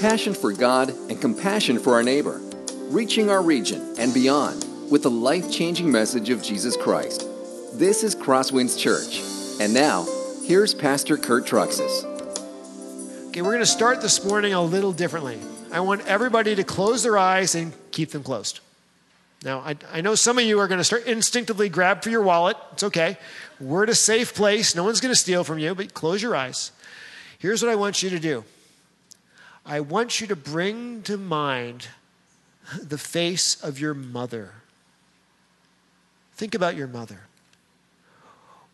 passion for God and compassion for our neighbor, reaching our region and beyond with the life changing message of Jesus Christ. This is Crosswinds Church. And now, here's Pastor Kurt Truxas. Okay, we're going to start this morning a little differently. I want everybody to close their eyes and keep them closed. Now, I, I know some of you are going to start instinctively grab for your wallet. It's okay. We're at a safe place. No one's going to steal from you, but close your eyes. Here's what I want you to do I want you to bring to mind the face of your mother. Think about your mother.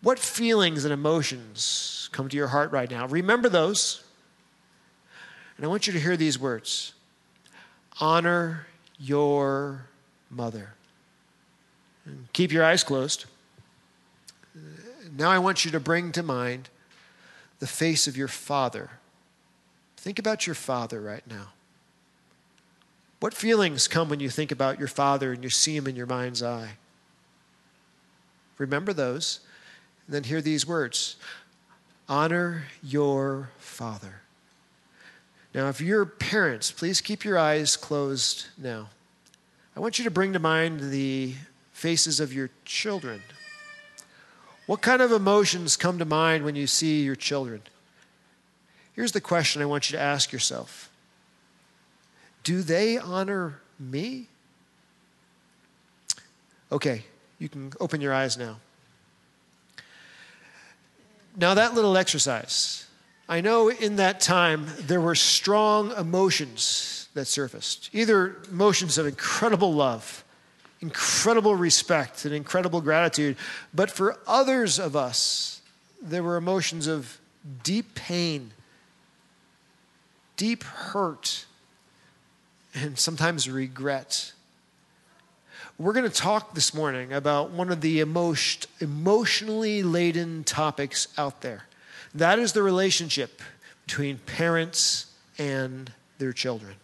What feelings and emotions come to your heart right now? Remember those. And I want you to hear these words Honor your mother. And keep your eyes closed. Now I want you to bring to mind the face of your father. Think about your father right now. What feelings come when you think about your father and you see him in your mind's eye? Remember those, and then hear these words Honor your father. Now, if you're parents, please keep your eyes closed now. I want you to bring to mind the faces of your children. What kind of emotions come to mind when you see your children? Here's the question I want you to ask yourself Do they honor me? Okay, you can open your eyes now. Now, that little exercise, I know in that time there were strong emotions that surfaced. Either emotions of incredible love, incredible respect, and incredible gratitude. But for others of us, there were emotions of deep pain, deep hurt, and sometimes regret. We're going to talk this morning about one of the emotion, emotionally laden topics out there. That is the relationship between parents and their children.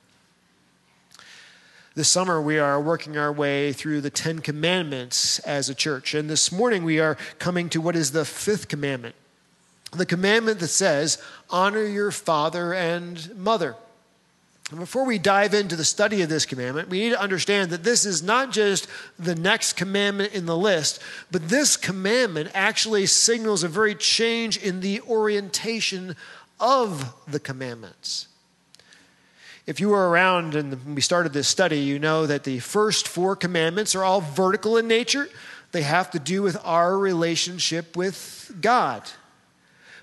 This summer, we are working our way through the Ten Commandments as a church. And this morning, we are coming to what is the fifth commandment the commandment that says, Honor your father and mother. And before we dive into the study of this commandment, we need to understand that this is not just the next commandment in the list, but this commandment actually signals a very change in the orientation of the commandments. If you were around and we started this study, you know that the first four commandments are all vertical in nature. They have to do with our relationship with God.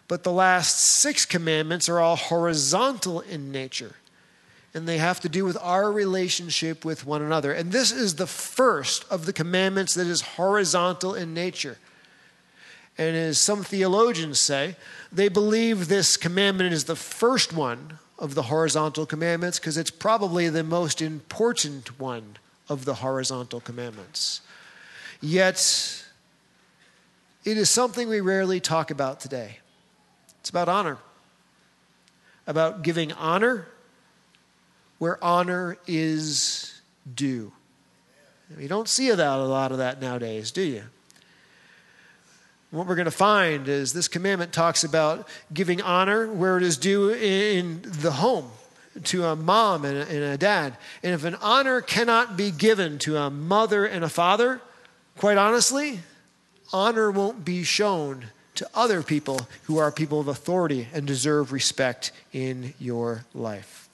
But the last six commandments are all horizontal in nature and they have to do with our relationship with one another. And this is the first of the commandments that is horizontal in nature. And as some theologians say, they believe this commandment is the first one of the horizontal commandments because it's probably the most important one of the horizontal commandments. Yet, it is something we rarely talk about today. It's about honor, about giving honor where honor is due. You don't see that, a lot of that nowadays, do you? What we're going to find is this commandment talks about giving honor where it is due in the home to a mom and a, dad. And if an honor cannot be given to a mother and a father, quite honestly, honor won't be shown to other people who are people of authority and deserve respect in your life.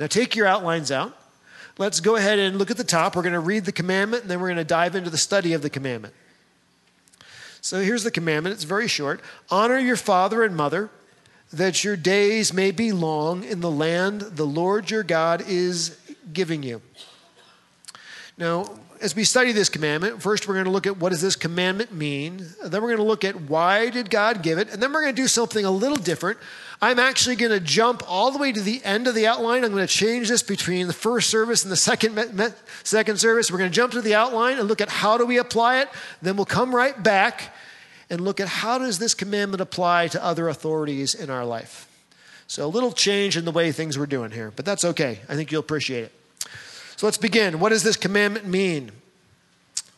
Now take your outlines out. Let's go ahead and look at the top. We're going to read the commandment and then we're going to dive into the study of the commandment. So here's the commandment. It's very short. Honor your father and mother, that your days may be long in the land the Lord your God is giving you. Now, as we study this commandment, first we're going to look at what does this commandment mean. Then we're going to look at why did God give it, and then we're going to do something a little different. I'm actually going to jump all the way to the end of the outline. I'm going to change this between the first service and the second second service. We're going to jump to the outline and look at how do we apply it. Then we'll come right back and look at how does this commandment apply to other authorities in our life. So a little change in the way things we're doing here, but that's okay. I think you'll appreciate it. So let's begin. What does this commandment mean?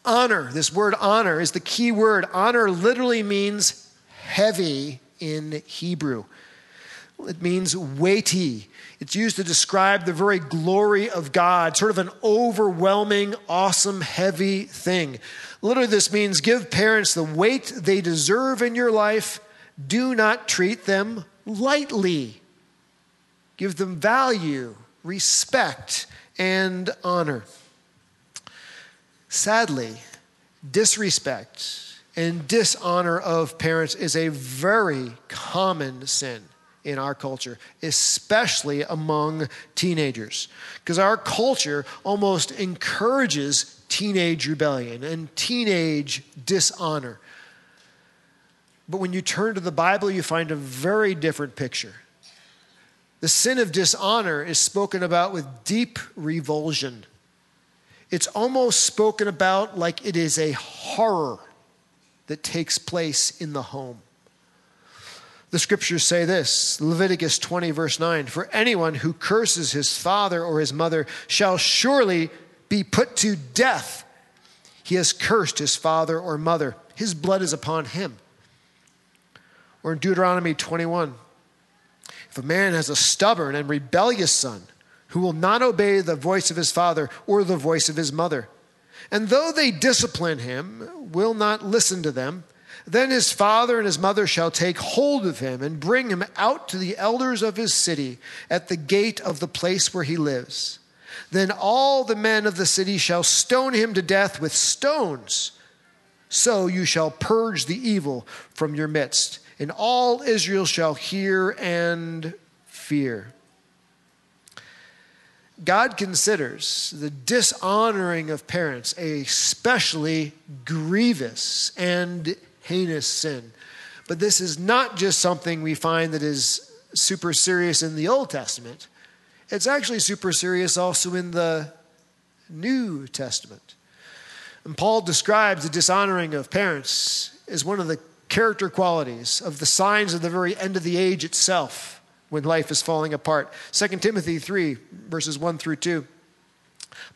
Honor, this word honor is the key word. Honor literally means heavy in Hebrew. It means weighty. It's used to describe the very glory of God, sort of an overwhelming, awesome, heavy thing. Literally, this means give parents the weight they deserve in your life. Do not treat them lightly. Give them value, respect, and honor. Sadly, disrespect and dishonor of parents is a very common sin in our culture, especially among teenagers. Because our culture almost encourages teenage rebellion and teenage dishonor. But when you turn to the Bible, you find a very different picture. The sin of dishonor is spoken about with deep revulsion. It's almost spoken about like it is a horror that takes place in the home. The scriptures say this Leviticus 20, verse 9 For anyone who curses his father or his mother shall surely be put to death. He has cursed his father or mother, his blood is upon him. Or in Deuteronomy 21 If a man has a stubborn and rebellious son who will not obey the voice of his father or the voice of his mother, and though they discipline him, will not listen to them, then his father and his mother shall take hold of him and bring him out to the elders of his city at the gate of the place where he lives. Then all the men of the city shall stone him to death with stones. So you shall purge the evil from your midst, and all Israel shall hear and fear. God considers the dishonoring of parents a especially grievous and heinous sin. But this is not just something we find that is super serious in the Old Testament, it's actually super serious also in the New Testament. And Paul describes the dishonoring of parents as one of the character qualities of the signs of the very end of the age itself when life is falling apart. 2 Timothy 3, verses 1 through 2.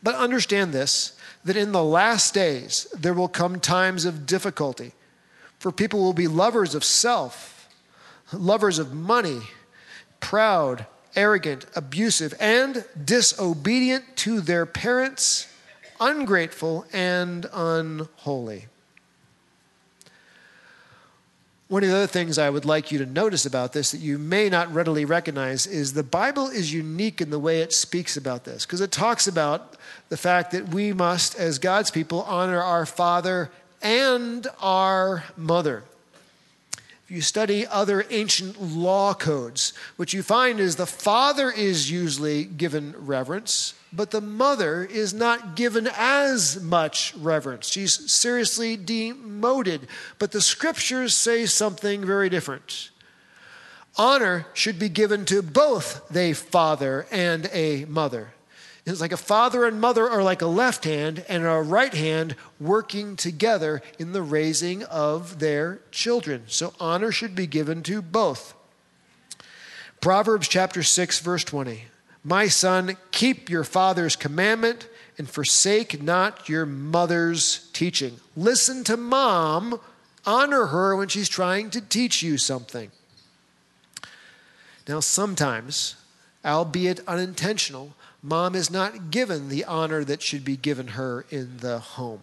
But understand this that in the last days there will come times of difficulty, for people will be lovers of self, lovers of money, proud, arrogant, abusive, and disobedient to their parents, ungrateful, and unholy. One of the other things I would like you to notice about this that you may not readily recognize is the Bible is unique in the way it speaks about this, because it talks about the fact that we must, as God's people, honor our father and our mother. If you study other ancient law codes, what you find is the father is usually given reverence, but the mother is not given as much reverence. She's seriously demoted. But the scriptures say something very different. Honor should be given to both a father and a mother. It's like a father and mother are like a left hand and a right hand working together in the raising of their children. So honor should be given to both. Proverbs chapter 6, verse 20. My son, keep your father's commandment and forsake not your mother's teaching. Listen to mom, honor her when she's trying to teach you something. Now, sometimes, albeit unintentional, mom is not given the honor that should be given her in the home.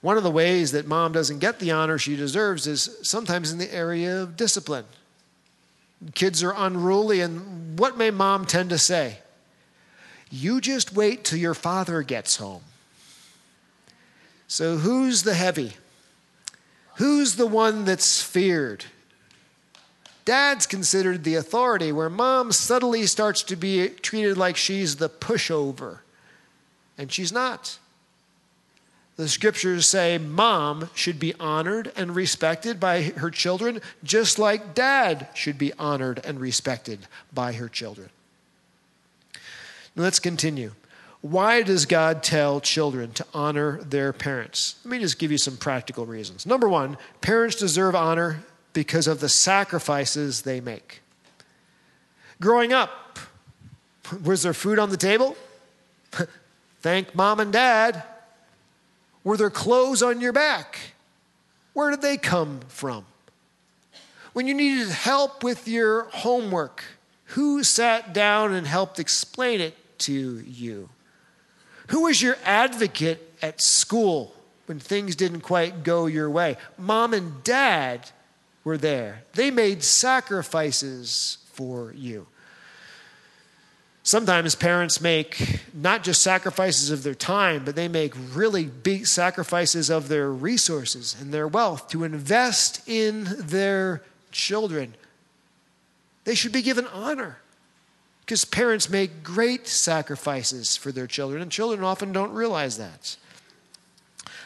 One of the ways that mom doesn't get the honor she deserves is sometimes in the area of discipline. Kids are unruly, and what may mom tend to say? You just wait till your father gets home. So, who's the heavy? Who's the one that's feared? Dad's considered the authority, where mom subtly starts to be treated like she's the pushover, and she's not. The scriptures say mom should be honored and respected by her children, just like dad should be honored and respected by her children. Now let's continue. Why does God tell children to honor their parents? Let me just give you some practical reasons. Number one, parents deserve honor because of the sacrifices they make. Growing up, was there food on the table? Thank mom and dad. Were there clothes on your back? Where did they come from? When you needed help with your homework, who sat down and helped explain it to you? Who was your advocate at school when things didn't quite go your way? Mom and dad were there. They made sacrifices for you. Sometimes parents make not just sacrifices of their time, but they make really big sacrifices of their resources and their wealth to invest in their children. They should be given honor because parents make great sacrifices for their children, and children often don't realize that.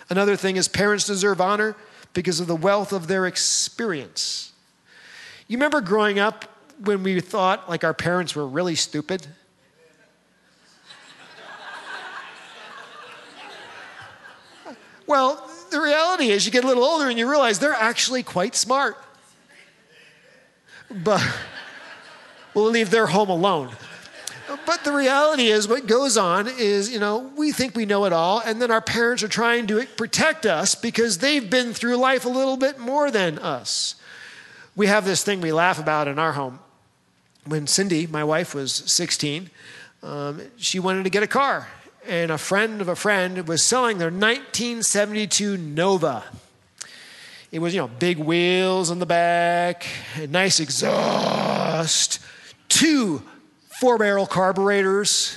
Another thing is, parents deserve honor because of the wealth of their experience. You remember growing up when we thought like our parents were really stupid? Well, the reality is, you get a little older and you realize they're actually quite smart. But we'll leave their home alone. But the reality is, what goes on is, you know, we think we know it all, and then our parents are trying to protect us because they've been through life a little bit more than us. We have this thing we laugh about in our home. When Cindy, my wife, was 16, um, she wanted to get a car, and a friend of a friend was selling their 1972 Nova. It was, you know, big wheels on the back, a nice exhaust, two four barrel carburetors.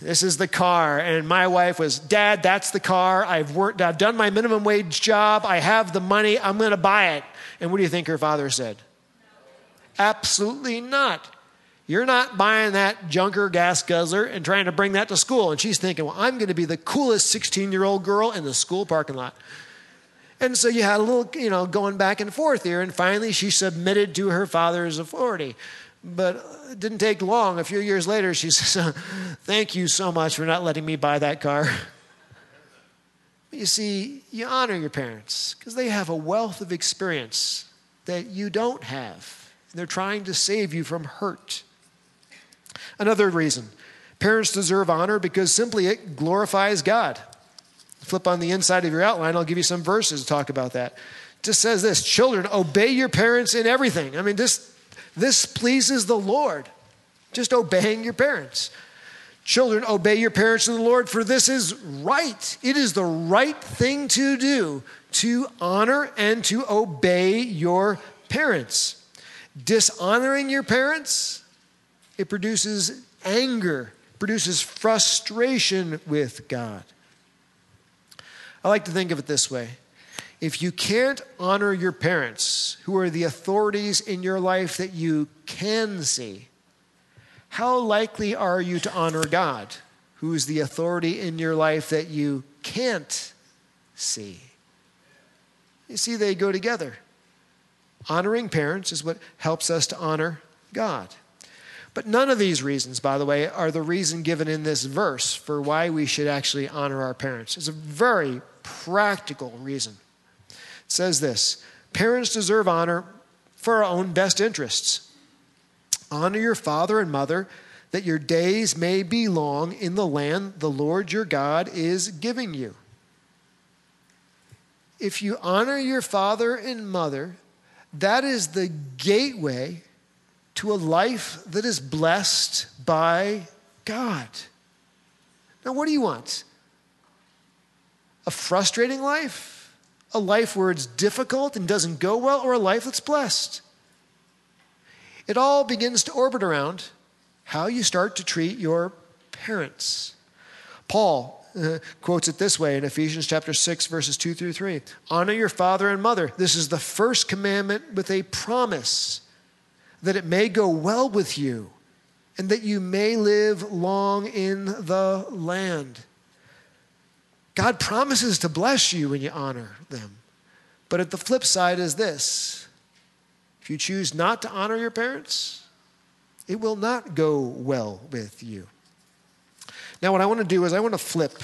This is the car. And my wife was, Dad, that's the car. I've worked, I've done my minimum wage job. I have the money. I'm going to buy it. And what do you think her father said? Absolutely not. You're not buying that junker gas guzzler and trying to bring that to school. And she's thinking, well, I'm going to be the coolest 16 year old girl in the school parking lot. And so you had a little, you know, going back and forth here. And finally, she submitted to her father's authority. But it didn't take long. A few years later, she says, Thank you so much for not letting me buy that car. But you see, you honor your parents because they have a wealth of experience that you don't have. They're trying to save you from hurt. Another reason parents deserve honor because simply it glorifies God. Flip on the inside of your outline, I'll give you some verses to talk about that. Just says this Children, obey your parents in everything. I mean, this, this pleases the Lord. Just obeying your parents. Children, obey your parents in the Lord, for this is right. It is the right thing to do to honor and to obey your parents. Dishonoring your parents, it produces anger, produces frustration with God. I like to think of it this way if you can't honor your parents, who are the authorities in your life that you can see, how likely are you to honor God, who is the authority in your life that you can't see? You see, they go together. Honoring parents is what helps us to honor God. But none of these reasons, by the way, are the reason given in this verse for why we should actually honor our parents. It's a very practical reason. It says this Parents deserve honor for our own best interests. Honor your father and mother, that your days may be long in the land the Lord your God is giving you. If you honor your father and mother, that is the gateway to a life that is blessed by God. Now, what do you want? A frustrating life? A life where it's difficult and doesn't go well, or a life that's blessed? It all begins to orbit around how you start to treat your parents. Paul uh, quotes it this way in Ephesians chapter 6 verses 2 through 3. Honor your father and mother. This is the first commandment with a promise that it may go well with you and that you may live long in the land. God promises to bless you when you honor them. But at the flip side is this if you choose not to honor your parents, it will not go well with you. Now, what I want to do is I want to flip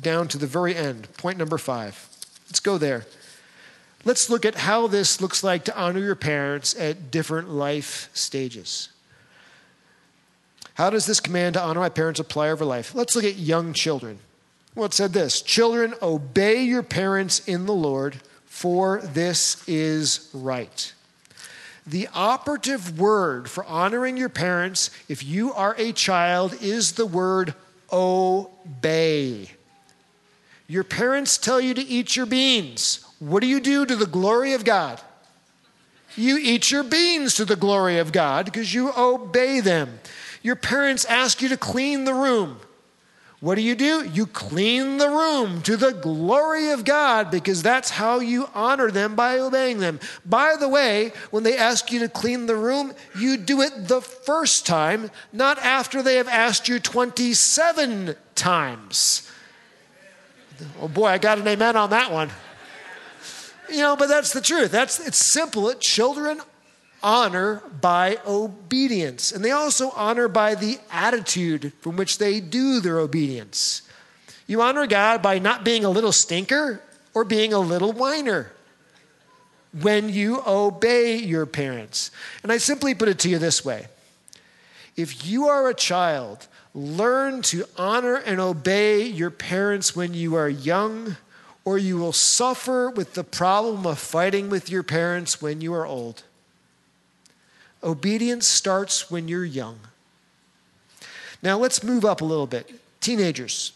down to the very end, point number five. Let's go there. Let's look at how this looks like to honor your parents at different life stages. How does this command to honor my parents apply over life? Let's look at young children. Well, it said this Children, obey your parents in the Lord, for this is right. The operative word for honoring your parents, if you are a child, is the word obey. Your parents tell you to eat your beans. What do you do to the glory of God? You eat your beans to the glory of God because you obey them. Your parents ask you to clean the room. What do you do? You clean the room to the glory of God because that's how you honor them by obeying them. By the way, when they ask you to clean the room, you do it the first time, not after they have asked you 27 times. Oh boy, I got an amen on that one. You know, but that's the truth. That's it's simple. Children honor by obedience. And they also honor by the attitude from which they do their obedience. You honor God by not being a little stinker or being a little whiner when you obey your parents. And I simply put it to you this way if you are a child, learn to honor and obey your parents when you are young, or you will suffer with the problem of fighting with your parents when you are old. Obedience starts when you're young. Now let's move up a little bit. Teenagers.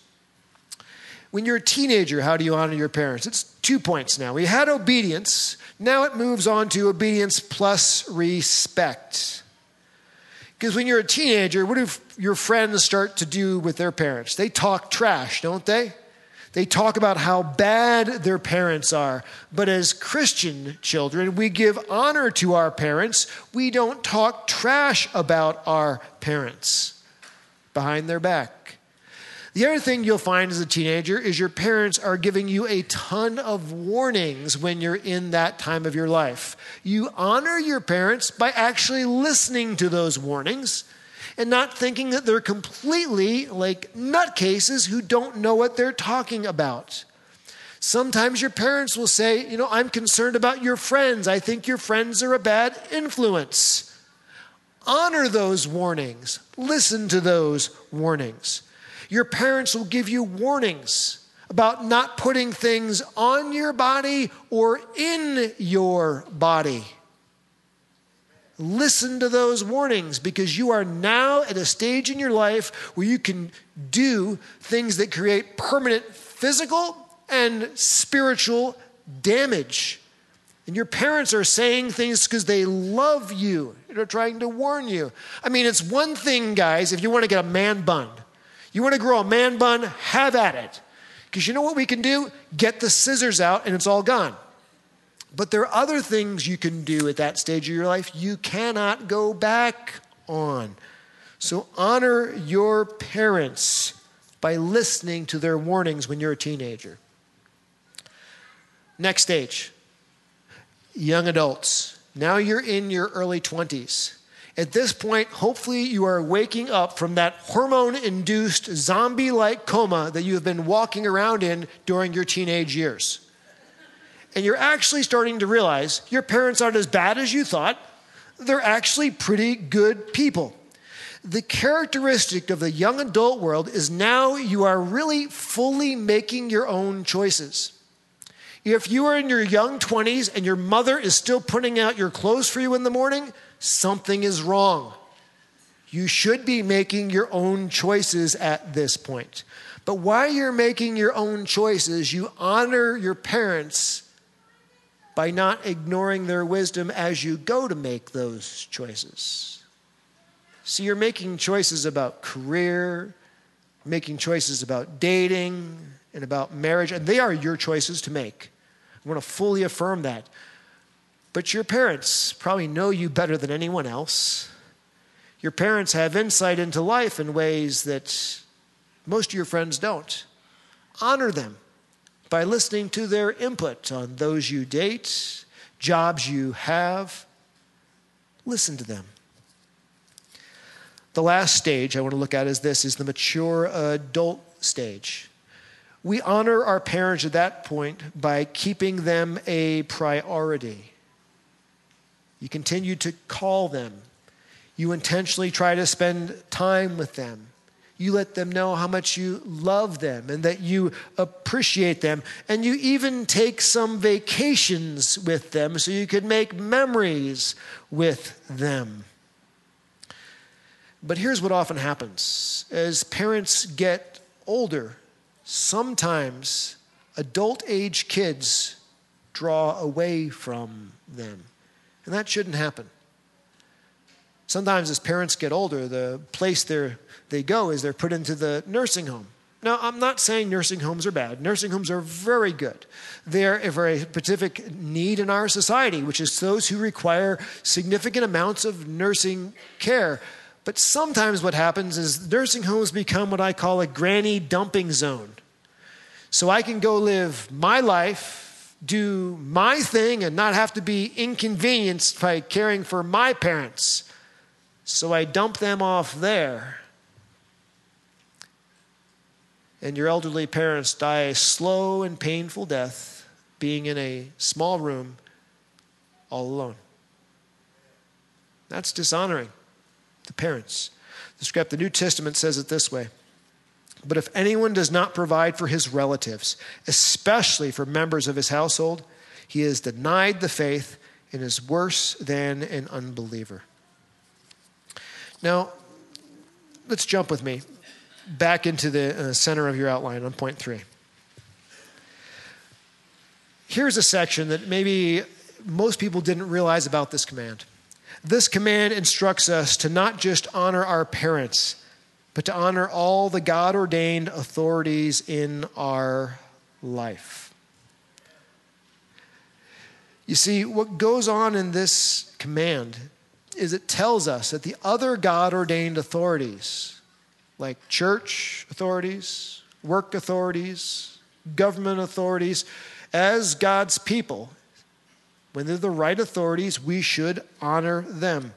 When you're a teenager, how do you honor your parents? It's two points now. We had obedience, now it moves on to obedience plus respect. Because when you're a teenager, what do your friends start to do with their parents? They talk trash, don't they? They talk about how bad their parents are. But as Christian children, we give honor to our parents. We don't talk trash about our parents behind their back. The other thing you'll find as a teenager is your parents are giving you a ton of warnings when you're in that time of your life. You honor your parents by actually listening to those warnings and not thinking that they're completely like nutcases who don't know what they're talking about. Sometimes your parents will say, You know, I'm concerned about your friends. I think your friends are a bad influence. Honor those warnings, listen to those warnings. Your parents will give you warnings about not putting things on your body or in your body. Listen to those warnings because you are now at a stage in your life where you can do things that create permanent physical and spiritual damage. And your parents are saying things because they love you. They're trying to warn you. I mean, it's one thing, guys, if you want to get a man bun. You want to grow a man bun, have at it. Because you know what we can do? Get the scissors out and it's all gone. But there are other things you can do at that stage of your life you cannot go back on. So honor your parents by listening to their warnings when you're a teenager. Next stage young adults. Now you're in your early 20s. At this point, hopefully, you are waking up from that hormone induced zombie like coma that you have been walking around in during your teenage years and you're actually starting to realize your parents aren't as bad as you thought. They're actually pretty good people. The characteristic of the young adult world is now you are really fully making your own choices. If you are in your young 20s and your mother is still putting out your clothes for you in the morning, something is wrong. You should be making your own choices at this point. But while you're making your own choices, you honor your parents by not ignoring their wisdom as you go to make those choices. See, you're making choices about career, making choices about dating, and about marriage, and they are your choices to make. I want to fully affirm that. But your parents probably know you better than anyone else. Your parents have insight into life in ways that most of your friends don't. Honor them by listening to their input on those you date, jobs you have. Listen to them. The last stage I want to look at is this is the mature adult stage. We honor our parents at that point by keeping them a priority. You continue to call them. You intentionally try to spend time with them. You let them know how much you love them and that you appreciate them. And you even take some vacations with them so you can make memories with them. But here's what often happens as parents get older, sometimes adult age kids draw away from them. And that shouldn't happen. Sometimes, as parents get older, the place they go is they're put into the nursing home. Now, I'm not saying nursing homes are bad. Nursing homes are very good. They're a very specific need in our society, which is those who require significant amounts of nursing care. But sometimes what happens is nursing homes become what I call a granny dumping zone. So I can go live my life, do my thing, and not have to be inconvenienced by caring for my parents. So I dump them off there. And your elderly parents die a slow and painful death, being in a small room all alone. That's dishonoring the parents. The script, the New Testament says it this way. But if anyone does not provide for his relatives, especially for members of his household, he is denied the faith and is worse than an unbeliever. Now, let's jump with me back into the uh, center of your outline on point three. Here's a section that maybe most people didn't realize about this command. This command instructs us to not just honor our parents, but to honor all the God ordained authorities in our life. You see, what goes on in this command is it tells us that the other God ordained authorities, like church authorities, work authorities, government authorities, as God's people, when they're the right authorities, we should honor them.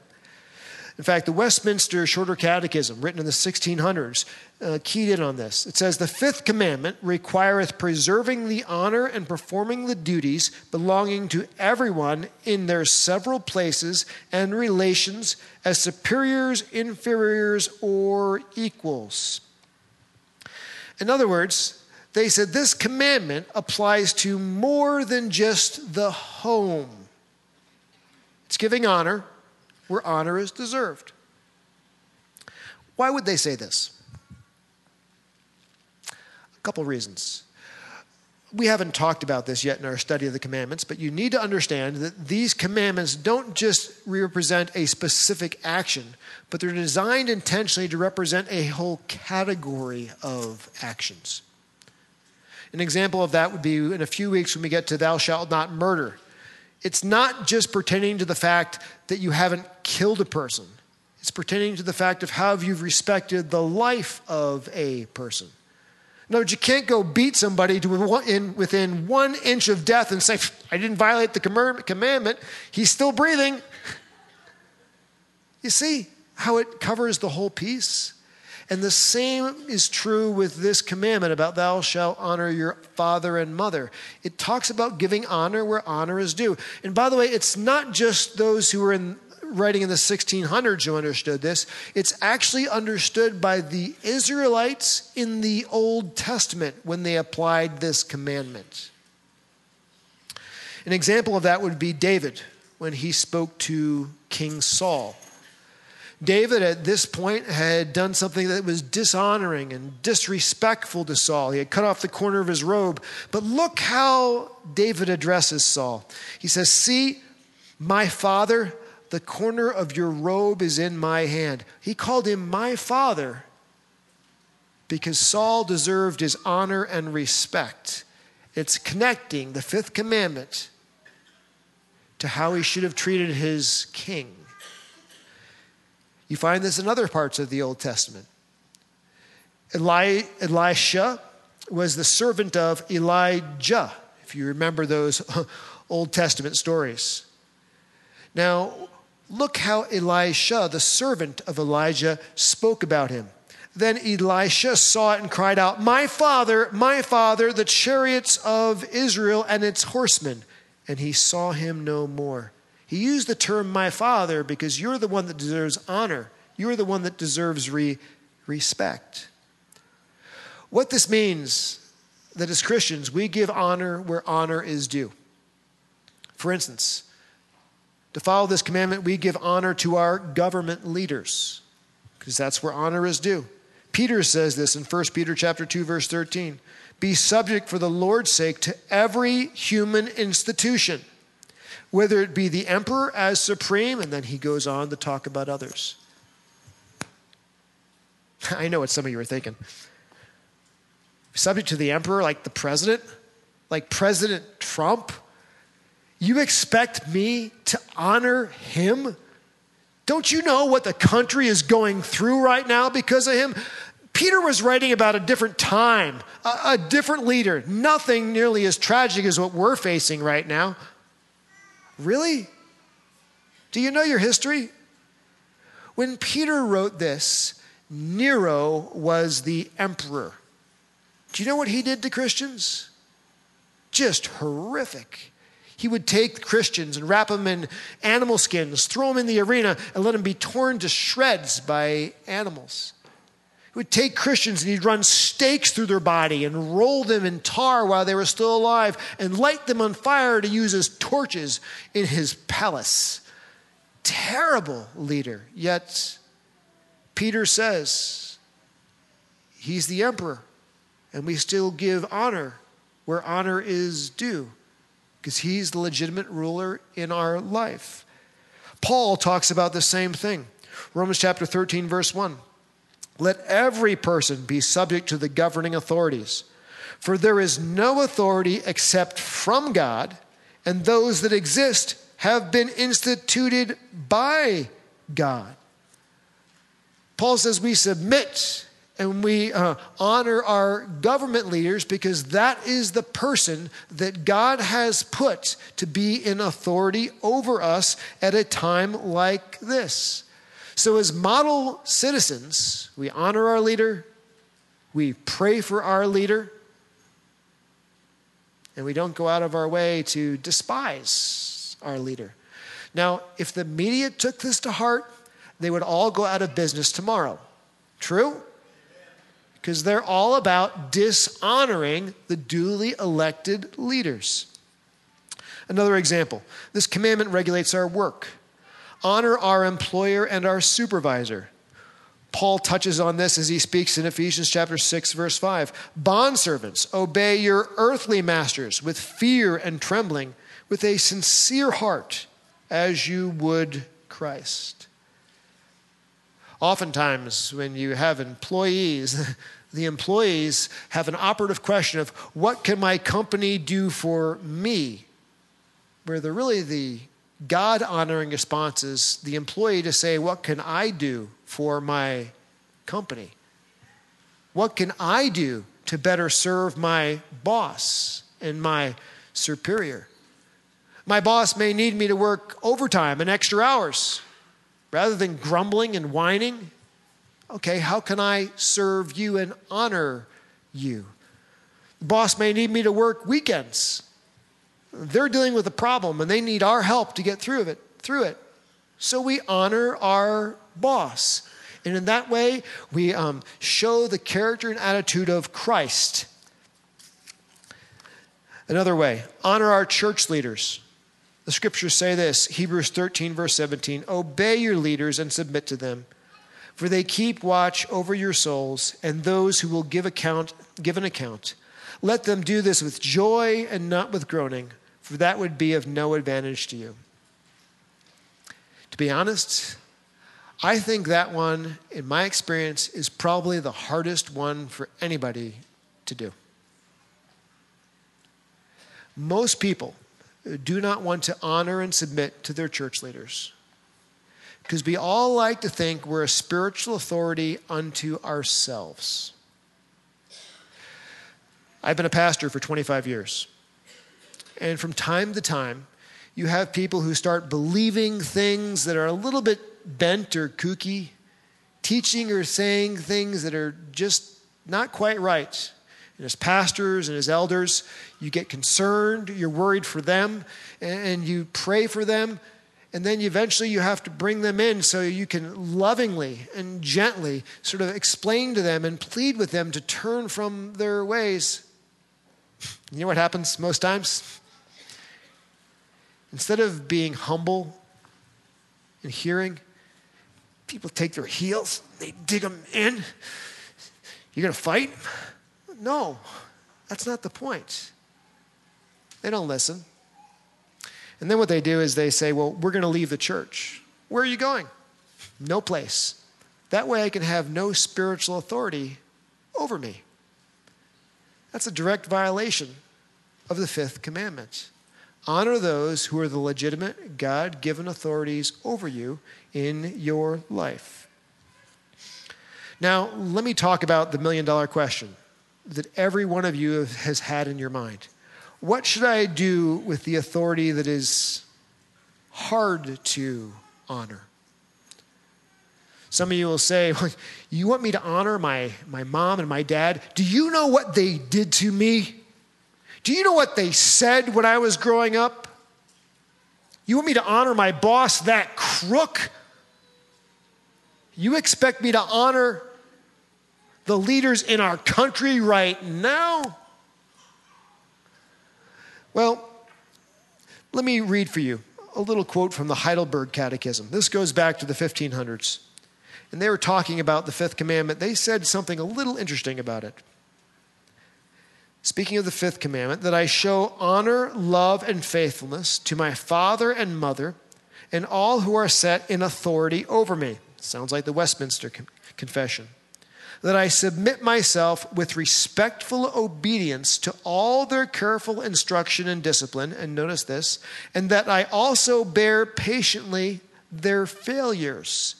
In fact, the Westminster Shorter Catechism, written in the 1600s, uh, keyed in on this. It says, The fifth commandment requireth preserving the honor and performing the duties belonging to everyone in their several places and relations as superiors, inferiors, or equals. In other words, they said this commandment applies to more than just the home. It's giving honor where honor is deserved. Why would they say this? A couple reasons. We haven't talked about this yet in our study of the commandments, but you need to understand that these commandments don't just represent a specific action, but they're designed intentionally to represent a whole category of actions. An example of that would be in a few weeks when we get to Thou shalt not murder. It's not just pertaining to the fact that you haven't killed a person, it's pertaining to the fact of how you've respected the life of a person. Words, you can't go beat somebody to within one inch of death and say, I didn't violate the commandment. He's still breathing. You see how it covers the whole piece? And the same is true with this commandment about thou shalt honor your father and mother. It talks about giving honor where honor is due. And by the way, it's not just those who are in writing in the 1600s who understood this. It's actually understood by the Israelites in the Old Testament when they applied this commandment. An example of that would be David when he spoke to King Saul. David, at this point, had done something that was dishonoring and disrespectful to Saul. He had cut off the corner of his robe. But look how David addresses Saul. He says, See, my father, the corner of your robe is in my hand. He called him my father because Saul deserved his honor and respect. It's connecting the fifth commandment to how he should have treated his king. You find this in other parts of the Old Testament. Eli, Elisha was the servant of Elijah, if you remember those Old Testament stories. Now, look how Elisha, the servant of Elijah, spoke about him. Then Elisha saw it and cried out, My father, my father, the chariots of Israel and its horsemen. And he saw him no more. He used the term my father because you're the one that deserves honor. You're the one that deserves re- respect. What this means that as Christians, we give honor where honor is due. For instance, to follow this commandment, we give honor to our government leaders because that's where honor is due. Peter says this in 1 Peter chapter 2 verse 13. Be subject for the Lord's sake to every human institution, whether it be the emperor as supreme and then he goes on to talk about others. I know what some of you are thinking. Subject to the emperor like the president, like President Trump? You expect me to honor him? Don't you know what the country is going through right now because of him? Peter was writing about a different time, a, a, different leader, nothing nearly as tragic as what we're facing right now. Really? Do you know your history? When Peter wrote this, Nero was the emperor. Do you know what he did to Christians? Just horrific. He would take Christians and wrap them in animal skins, throw them in the arena, and let them be torn to shreds by animals. He would take Christians and he'd run stakes through their body and roll them in tar while they were still alive and light them on fire to use as torches in his palace. Terrible leader. Yet, Peter says he's the emperor, and we still give honor where honor is due because he's the legitimate ruler in our life. Paul talks about the same thing. Romans chapter 13, verse 1. Let every person be subject to the governing authorities, for there is no authority except from God, and those that exist have been instituted by God. Paul says we submit and we uh, honor our government leaders because that is the person that God has put to be in authority over us at a time like this. So, as model citizens, we honor our leader, we pray for our leader, and we don't go out of our way to despise our leader. Now, if the media took this to heart, they would all go out of business tomorrow. True? Because they're all about dishonoring the duly elected leaders. Another example this commandment regulates our work. Honor our employer and our supervisor. Paul touches on this as he speaks in Ephesians chapter 6 verse 5. Bondservants, obey your earthly masters with fear and trembling, with a sincere heart, as you would Christ. Oftentimes, when you have employees, the employees have an operative question of what can my company do for me? Where the really the God honoring response is the employee to say, What can I do for my company? What can I do to better serve my boss and my superior? My boss may need me to work overtime and extra hours. Rather than grumbling and whining, okay, how can I serve you and honor you? The boss may need me to work weekends. They're dealing with a problem and they need our help to get through it, through it. So we honor our boss. And in that way, we um, show the character and attitude of Christ. Another way, honor our church leaders. The scriptures say this Hebrews 13, verse 17 Obey your leaders and submit to them, for they keep watch over your souls and those who will give, account, give an account. Let them do this with joy and not with groaning, for that would be of no advantage to you. To be honest, I think that one, in my experience, is probably the hardest one for anybody to do. Most people do not want to honor and submit to their church leaders. Because we all like to think we're a spiritual authority unto ourselves. I've been a pastor for 25 years. And from time to time, you have people who start believing things that are a little bit bent or kooky, teaching or saying things that are just not quite right and as pastors and as elders, you get concerned, you're worried for them, and you pray for them. And then eventually you have to bring them in so you can lovingly and gently sort of explain to them and plead with them to turn from their ways. You know what happens most times? Instead of being humble and hearing, people take their heels, they dig them in. You're going to fight? No, that's not the point. They don't listen. And then what they do is they say, Well, we're going to leave the church. Where are you going? No place. That way I can have no spiritual authority over me. That's a direct violation of the fifth commandment. Honor those who are the legitimate, God given authorities over you in your life. Now, let me talk about the million dollar question that every one of you has had in your mind. What should I do with the authority that is hard to honor? Some of you will say, You want me to honor my, my mom and my dad? Do you know what they did to me? Do you know what they said when I was growing up? You want me to honor my boss, that crook? You expect me to honor the leaders in our country right now? Well, let me read for you a little quote from the Heidelberg Catechism. This goes back to the 1500s. And they were talking about the fifth commandment. They said something a little interesting about it. Speaking of the fifth commandment, that I show honor, love, and faithfulness to my father and mother and all who are set in authority over me. Sounds like the Westminster Confession that I submit myself with respectful obedience to all their careful instruction and discipline, and notice this, and that I also bear patiently their failures,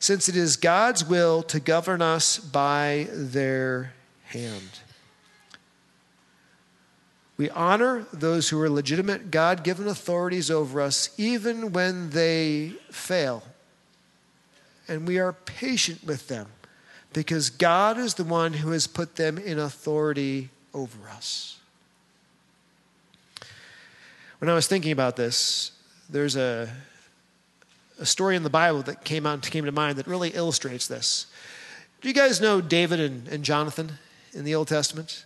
since it is God's will to govern us by their hand. We honor those who are legitimate, God given authorities over us, even when they fail. And we are patient with them because God is the one who has put them in authority over us. When I was thinking about this, there's a, a story in the Bible that came out came to mind that really illustrates this. Do you guys know David and, and Jonathan in the Old Testament?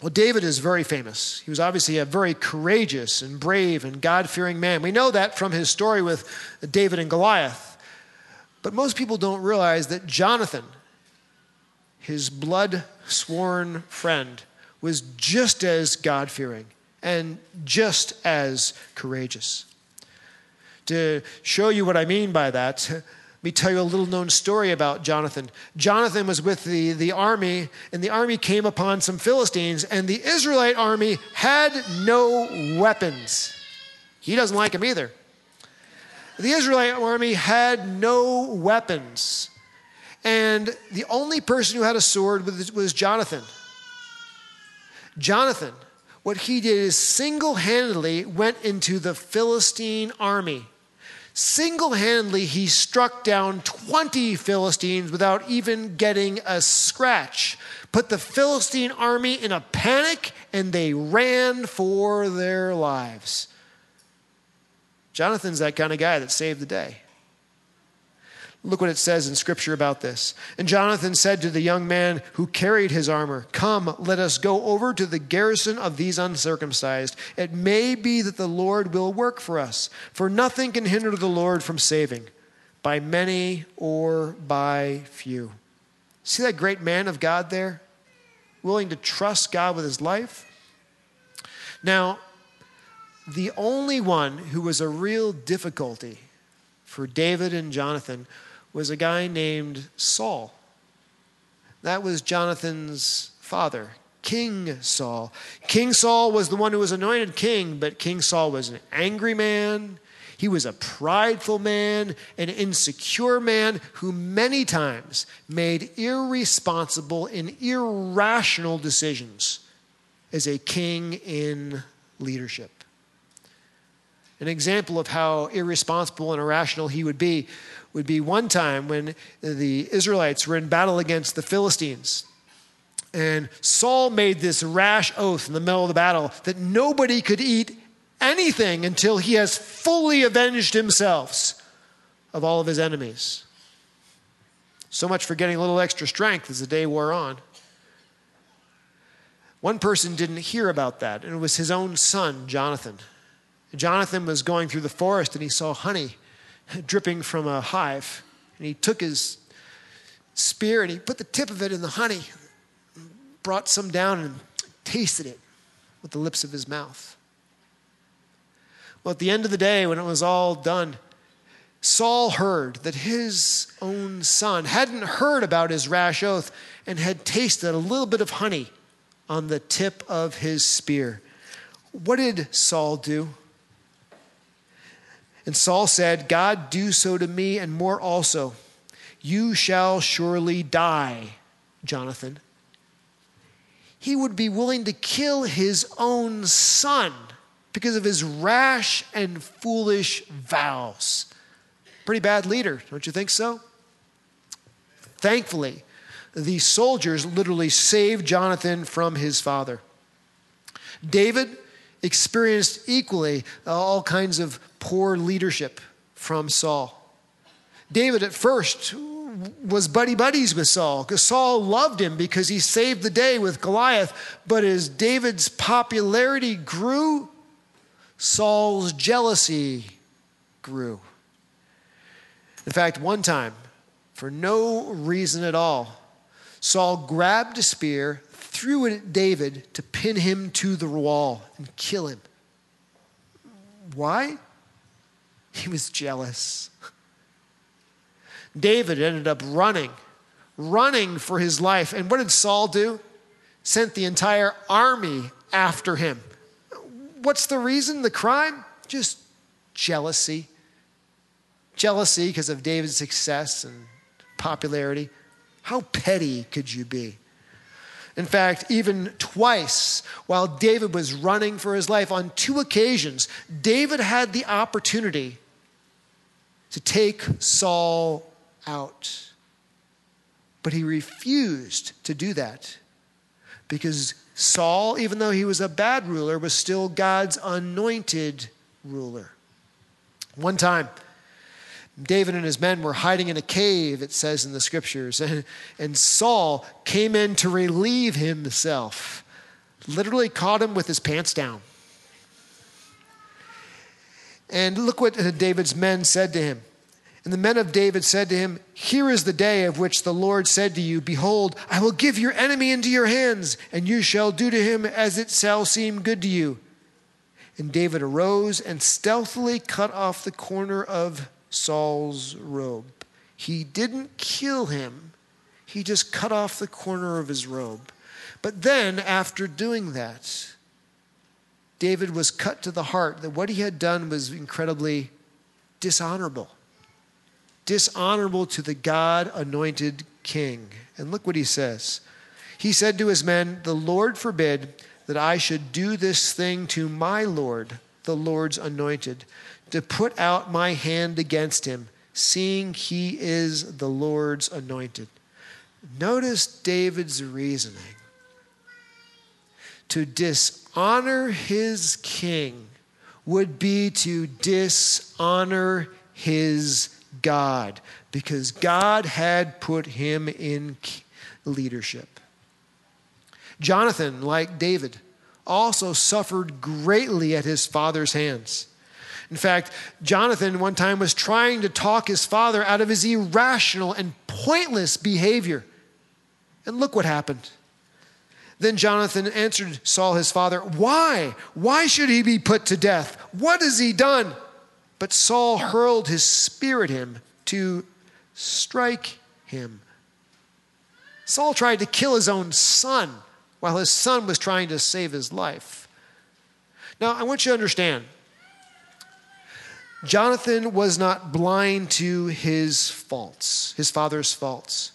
Well, David is very famous. He was obviously a very courageous and brave and God fearing man. We know that from his story with David and Goliath. But most people don't realize that Jonathan, his blood sworn friend, was just as God fearing and just as courageous. To show you what I mean by that, let me tell you a little known story about Jonathan. Jonathan was with the, the army, and the army came upon some Philistines, and the Israelite army had no weapons. He doesn't like them either. The Israelite army had no weapons. And the only person who had a sword was Jonathan. Jonathan, what he did is single handedly went into the Philistine army. Single handedly, he struck down 20 Philistines without even getting a scratch. Put the Philistine army in a panic and they ran for their lives. Jonathan's that kind of guy that saved the day. Look what it says in Scripture about this. And Jonathan said to the young man who carried his armor, Come, let us go over to the garrison of these uncircumcised. It may be that the Lord will work for us, for nothing can hinder the Lord from saving, by many or by few. See that great man of God there? Willing to trust God with his life? Now, the only one who was a real difficulty for David and Jonathan was a guy named Saul. That was Jonathan's father, King Saul. King Saul was the one who was anointed king, but King Saul was an angry man. He was a prideful man, an insecure man who many times made irresponsible and irrational decisions as a king in leadership. An example of how irresponsible and irrational he would be would be one time when the Israelites were in battle against the Philistines. And Saul made this rash oath in the middle of the battle that nobody could eat anything until he has fully avenged himself of all of his enemies. So much for getting a little extra strength as the day wore on. One person didn't hear about that, and it was his own son, Jonathan. Jonathan was going through the forest and he saw honey dripping from a hive. And he took his spear and he put the tip of it in the honey, brought some down and tasted it with the lips of his mouth. Well, at the end of the day, when it was all done, Saul heard that his own son hadn't heard about his rash oath and had tasted a little bit of honey on the tip of his spear. What did Saul do? And Saul said, God, do so to me and more also. You shall surely die, Jonathan. He would be willing to kill his own son because of his rash and foolish vows. Pretty bad leader, don't you think so? Thankfully, the soldiers literally saved Jonathan from his father. David experienced equally uh, all kinds of poor leadership from Saul. David at first was buddy buddies with Saul because Saul loved him because he saved the day with Goliath. But as David's popularity grew, Saul's jealousy grew. In fact, one time, for no reason at all, Saul grabbed a spear, threw it at David to pin him to the wall and kill him. Why? He was jealous. David ended up running, running for his life. And what did Saul do? Sent the entire army after him. What's the reason? The crime? Just jealousy. Jealousy because of David's success and popularity. How petty could you be? In fact, even twice while David was running for his life, on two occasions, David had the opportunity to take Saul out. But he refused to do that because Saul, even though he was a bad ruler, was still God's anointed ruler. One time, David and his men were hiding in a cave, it says in the scriptures, and, and Saul came in to relieve himself, literally caught him with his pants down. And look what David's men said to him. And the men of David said to him, Here is the day of which the Lord said to you, Behold, I will give your enemy into your hands, and you shall do to him as it shall seem good to you. And David arose and stealthily cut off the corner of Saul's robe. He didn't kill him, he just cut off the corner of his robe. But then, after doing that, David was cut to the heart that what he had done was incredibly dishonorable dishonorable to the God anointed king. And look what he says. He said to his men, The Lord forbid that I should do this thing to my Lord, the Lord's anointed, to put out my hand against him, seeing he is the Lord's anointed. Notice David's reasoning. To dishonor his king would be to dishonor his God because God had put him in leadership. Jonathan, like David, also suffered greatly at his father's hands. In fact, Jonathan one time was trying to talk his father out of his irrational and pointless behavior. And look what happened. Then Jonathan answered Saul, his father, Why? Why should he be put to death? What has he done? But Saul hurled his spear at him to strike him. Saul tried to kill his own son while his son was trying to save his life. Now, I want you to understand Jonathan was not blind to his faults, his father's faults.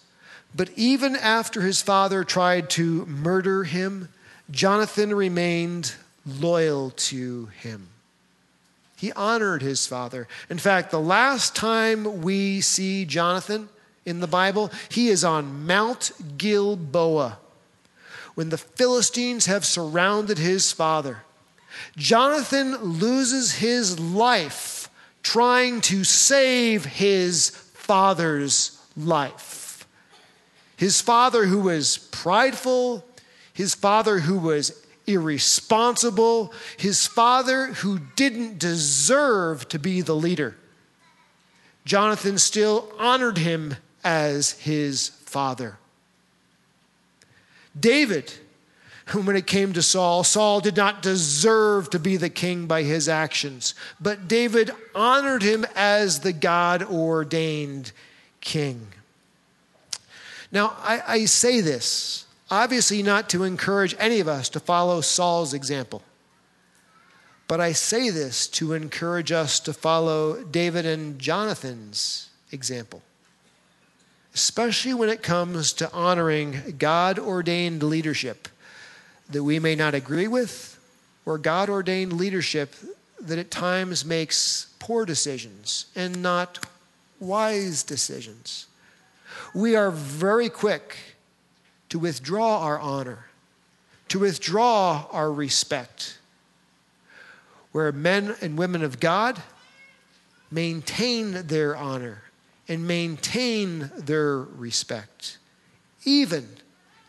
But even after his father tried to murder him, Jonathan remained loyal to him. He honored his father. In fact, the last time we see Jonathan in the Bible, he is on Mount Gilboa when the Philistines have surrounded his father. Jonathan loses his life trying to save his father's life. His father, who was prideful, his father, who was irresponsible, his father, who didn't deserve to be the leader. Jonathan still honored him as his father. David, when it came to Saul, Saul did not deserve to be the king by his actions, but David honored him as the God ordained king. Now, I, I, say this obviously not to encourage any of us to follow Saul's example, but I say this to encourage us to follow David and Jonathan's example especially when it comes to honoring God ordained leadership that we may not agree with, or God ordained leadership that at times makes poor decisions and not wise decisions. We are very quick to withdraw our honor, to withdraw our respect, where men and women of God maintain their honor and maintain their respect, even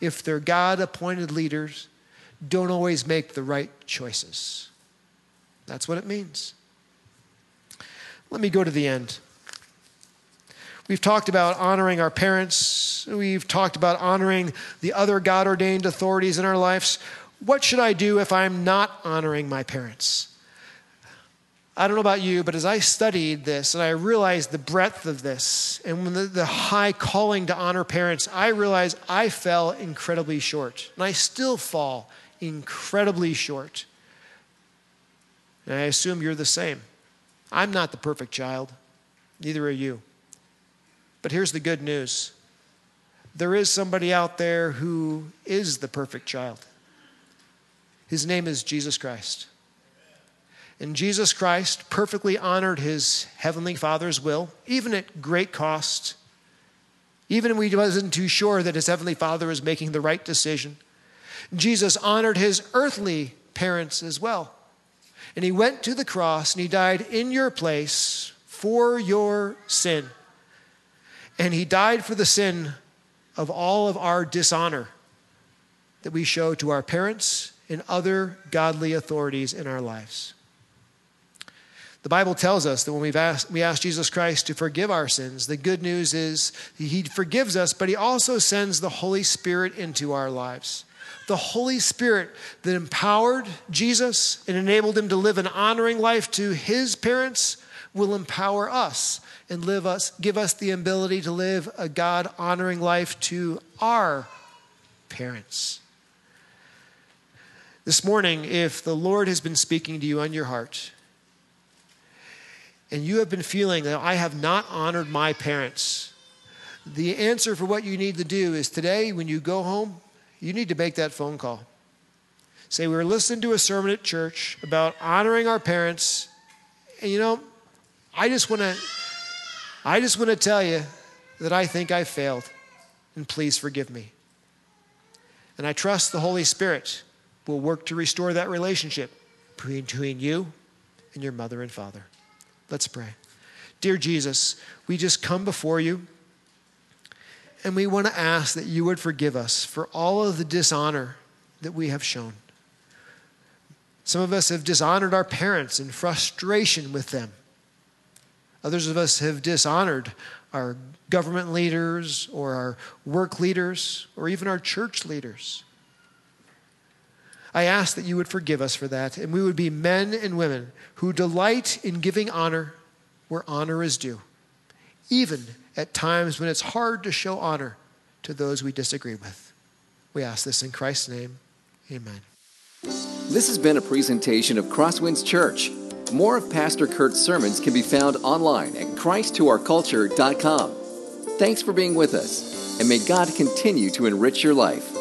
if their God appointed leaders don't always make the right choices. That's what it means. Let me go to the end. We've talked about honoring our parents. We've talked about honoring the other God ordained authorities in our lives. What should I do if I'm not honoring my parents? I don't know about you, but as I studied this and I realized the breadth of this and the, the high calling to honor parents, I realized I fell incredibly short. And I still fall incredibly short. And I assume you're the same. I'm not the perfect child, neither are you. But here's the good news there is somebody out there who is the perfect child. His name is Jesus Christ. And Jesus Christ perfectly honored his heavenly Father's will, even at great cost. Even when he wasn't too sure that his heavenly Father was making the right decision. Jesus honored his earthly parents as well. And he went to the cross and he died in your place for your sin. And he died for the sin of all of our dishonor that we show to our parents and other godly authorities in our lives. The Bible tells us that when we've asked, we ask Jesus Christ to forgive our sins, the good news is He forgives us, but He also sends the Holy Spirit into our lives the Holy Spirit that empowered Jesus and enabled him to live an honoring life to his parents will empower us and live us, give us the ability to live a God honoring life to our parents. This morning, if the Lord has been speaking to you on your heart, and you have been feeling that I have not honored my parents, the answer for what you need to do is today, when you go home, you need to make that phone call. Say, we were listening to a sermon at church about honoring our parents. And you know, I just want to I just want to tell you that I think I failed. And please forgive me. And I trust the Holy Spirit will work to restore that relationship between you and your mother and father. Let's pray. Dear Jesus, we just come before you. And we want to ask that you would forgive us for all of the dishonor that we have shown. Some of us have dishonored our parents in frustration with them. Others of us have dishonored our government leaders or our work leaders or even our church leaders. I ask that you would forgive us for that and we would be men and women who delight in giving honor where honor is due, even at times when it's hard to show honor to those we disagree with. We ask this in Christ's name. Amen. This has been a presentation of Crosswinds Church. More of Pastor Kurt's sermons can be found online at christtourculture.com. Thanks for being with us, and may God continue to enrich your life.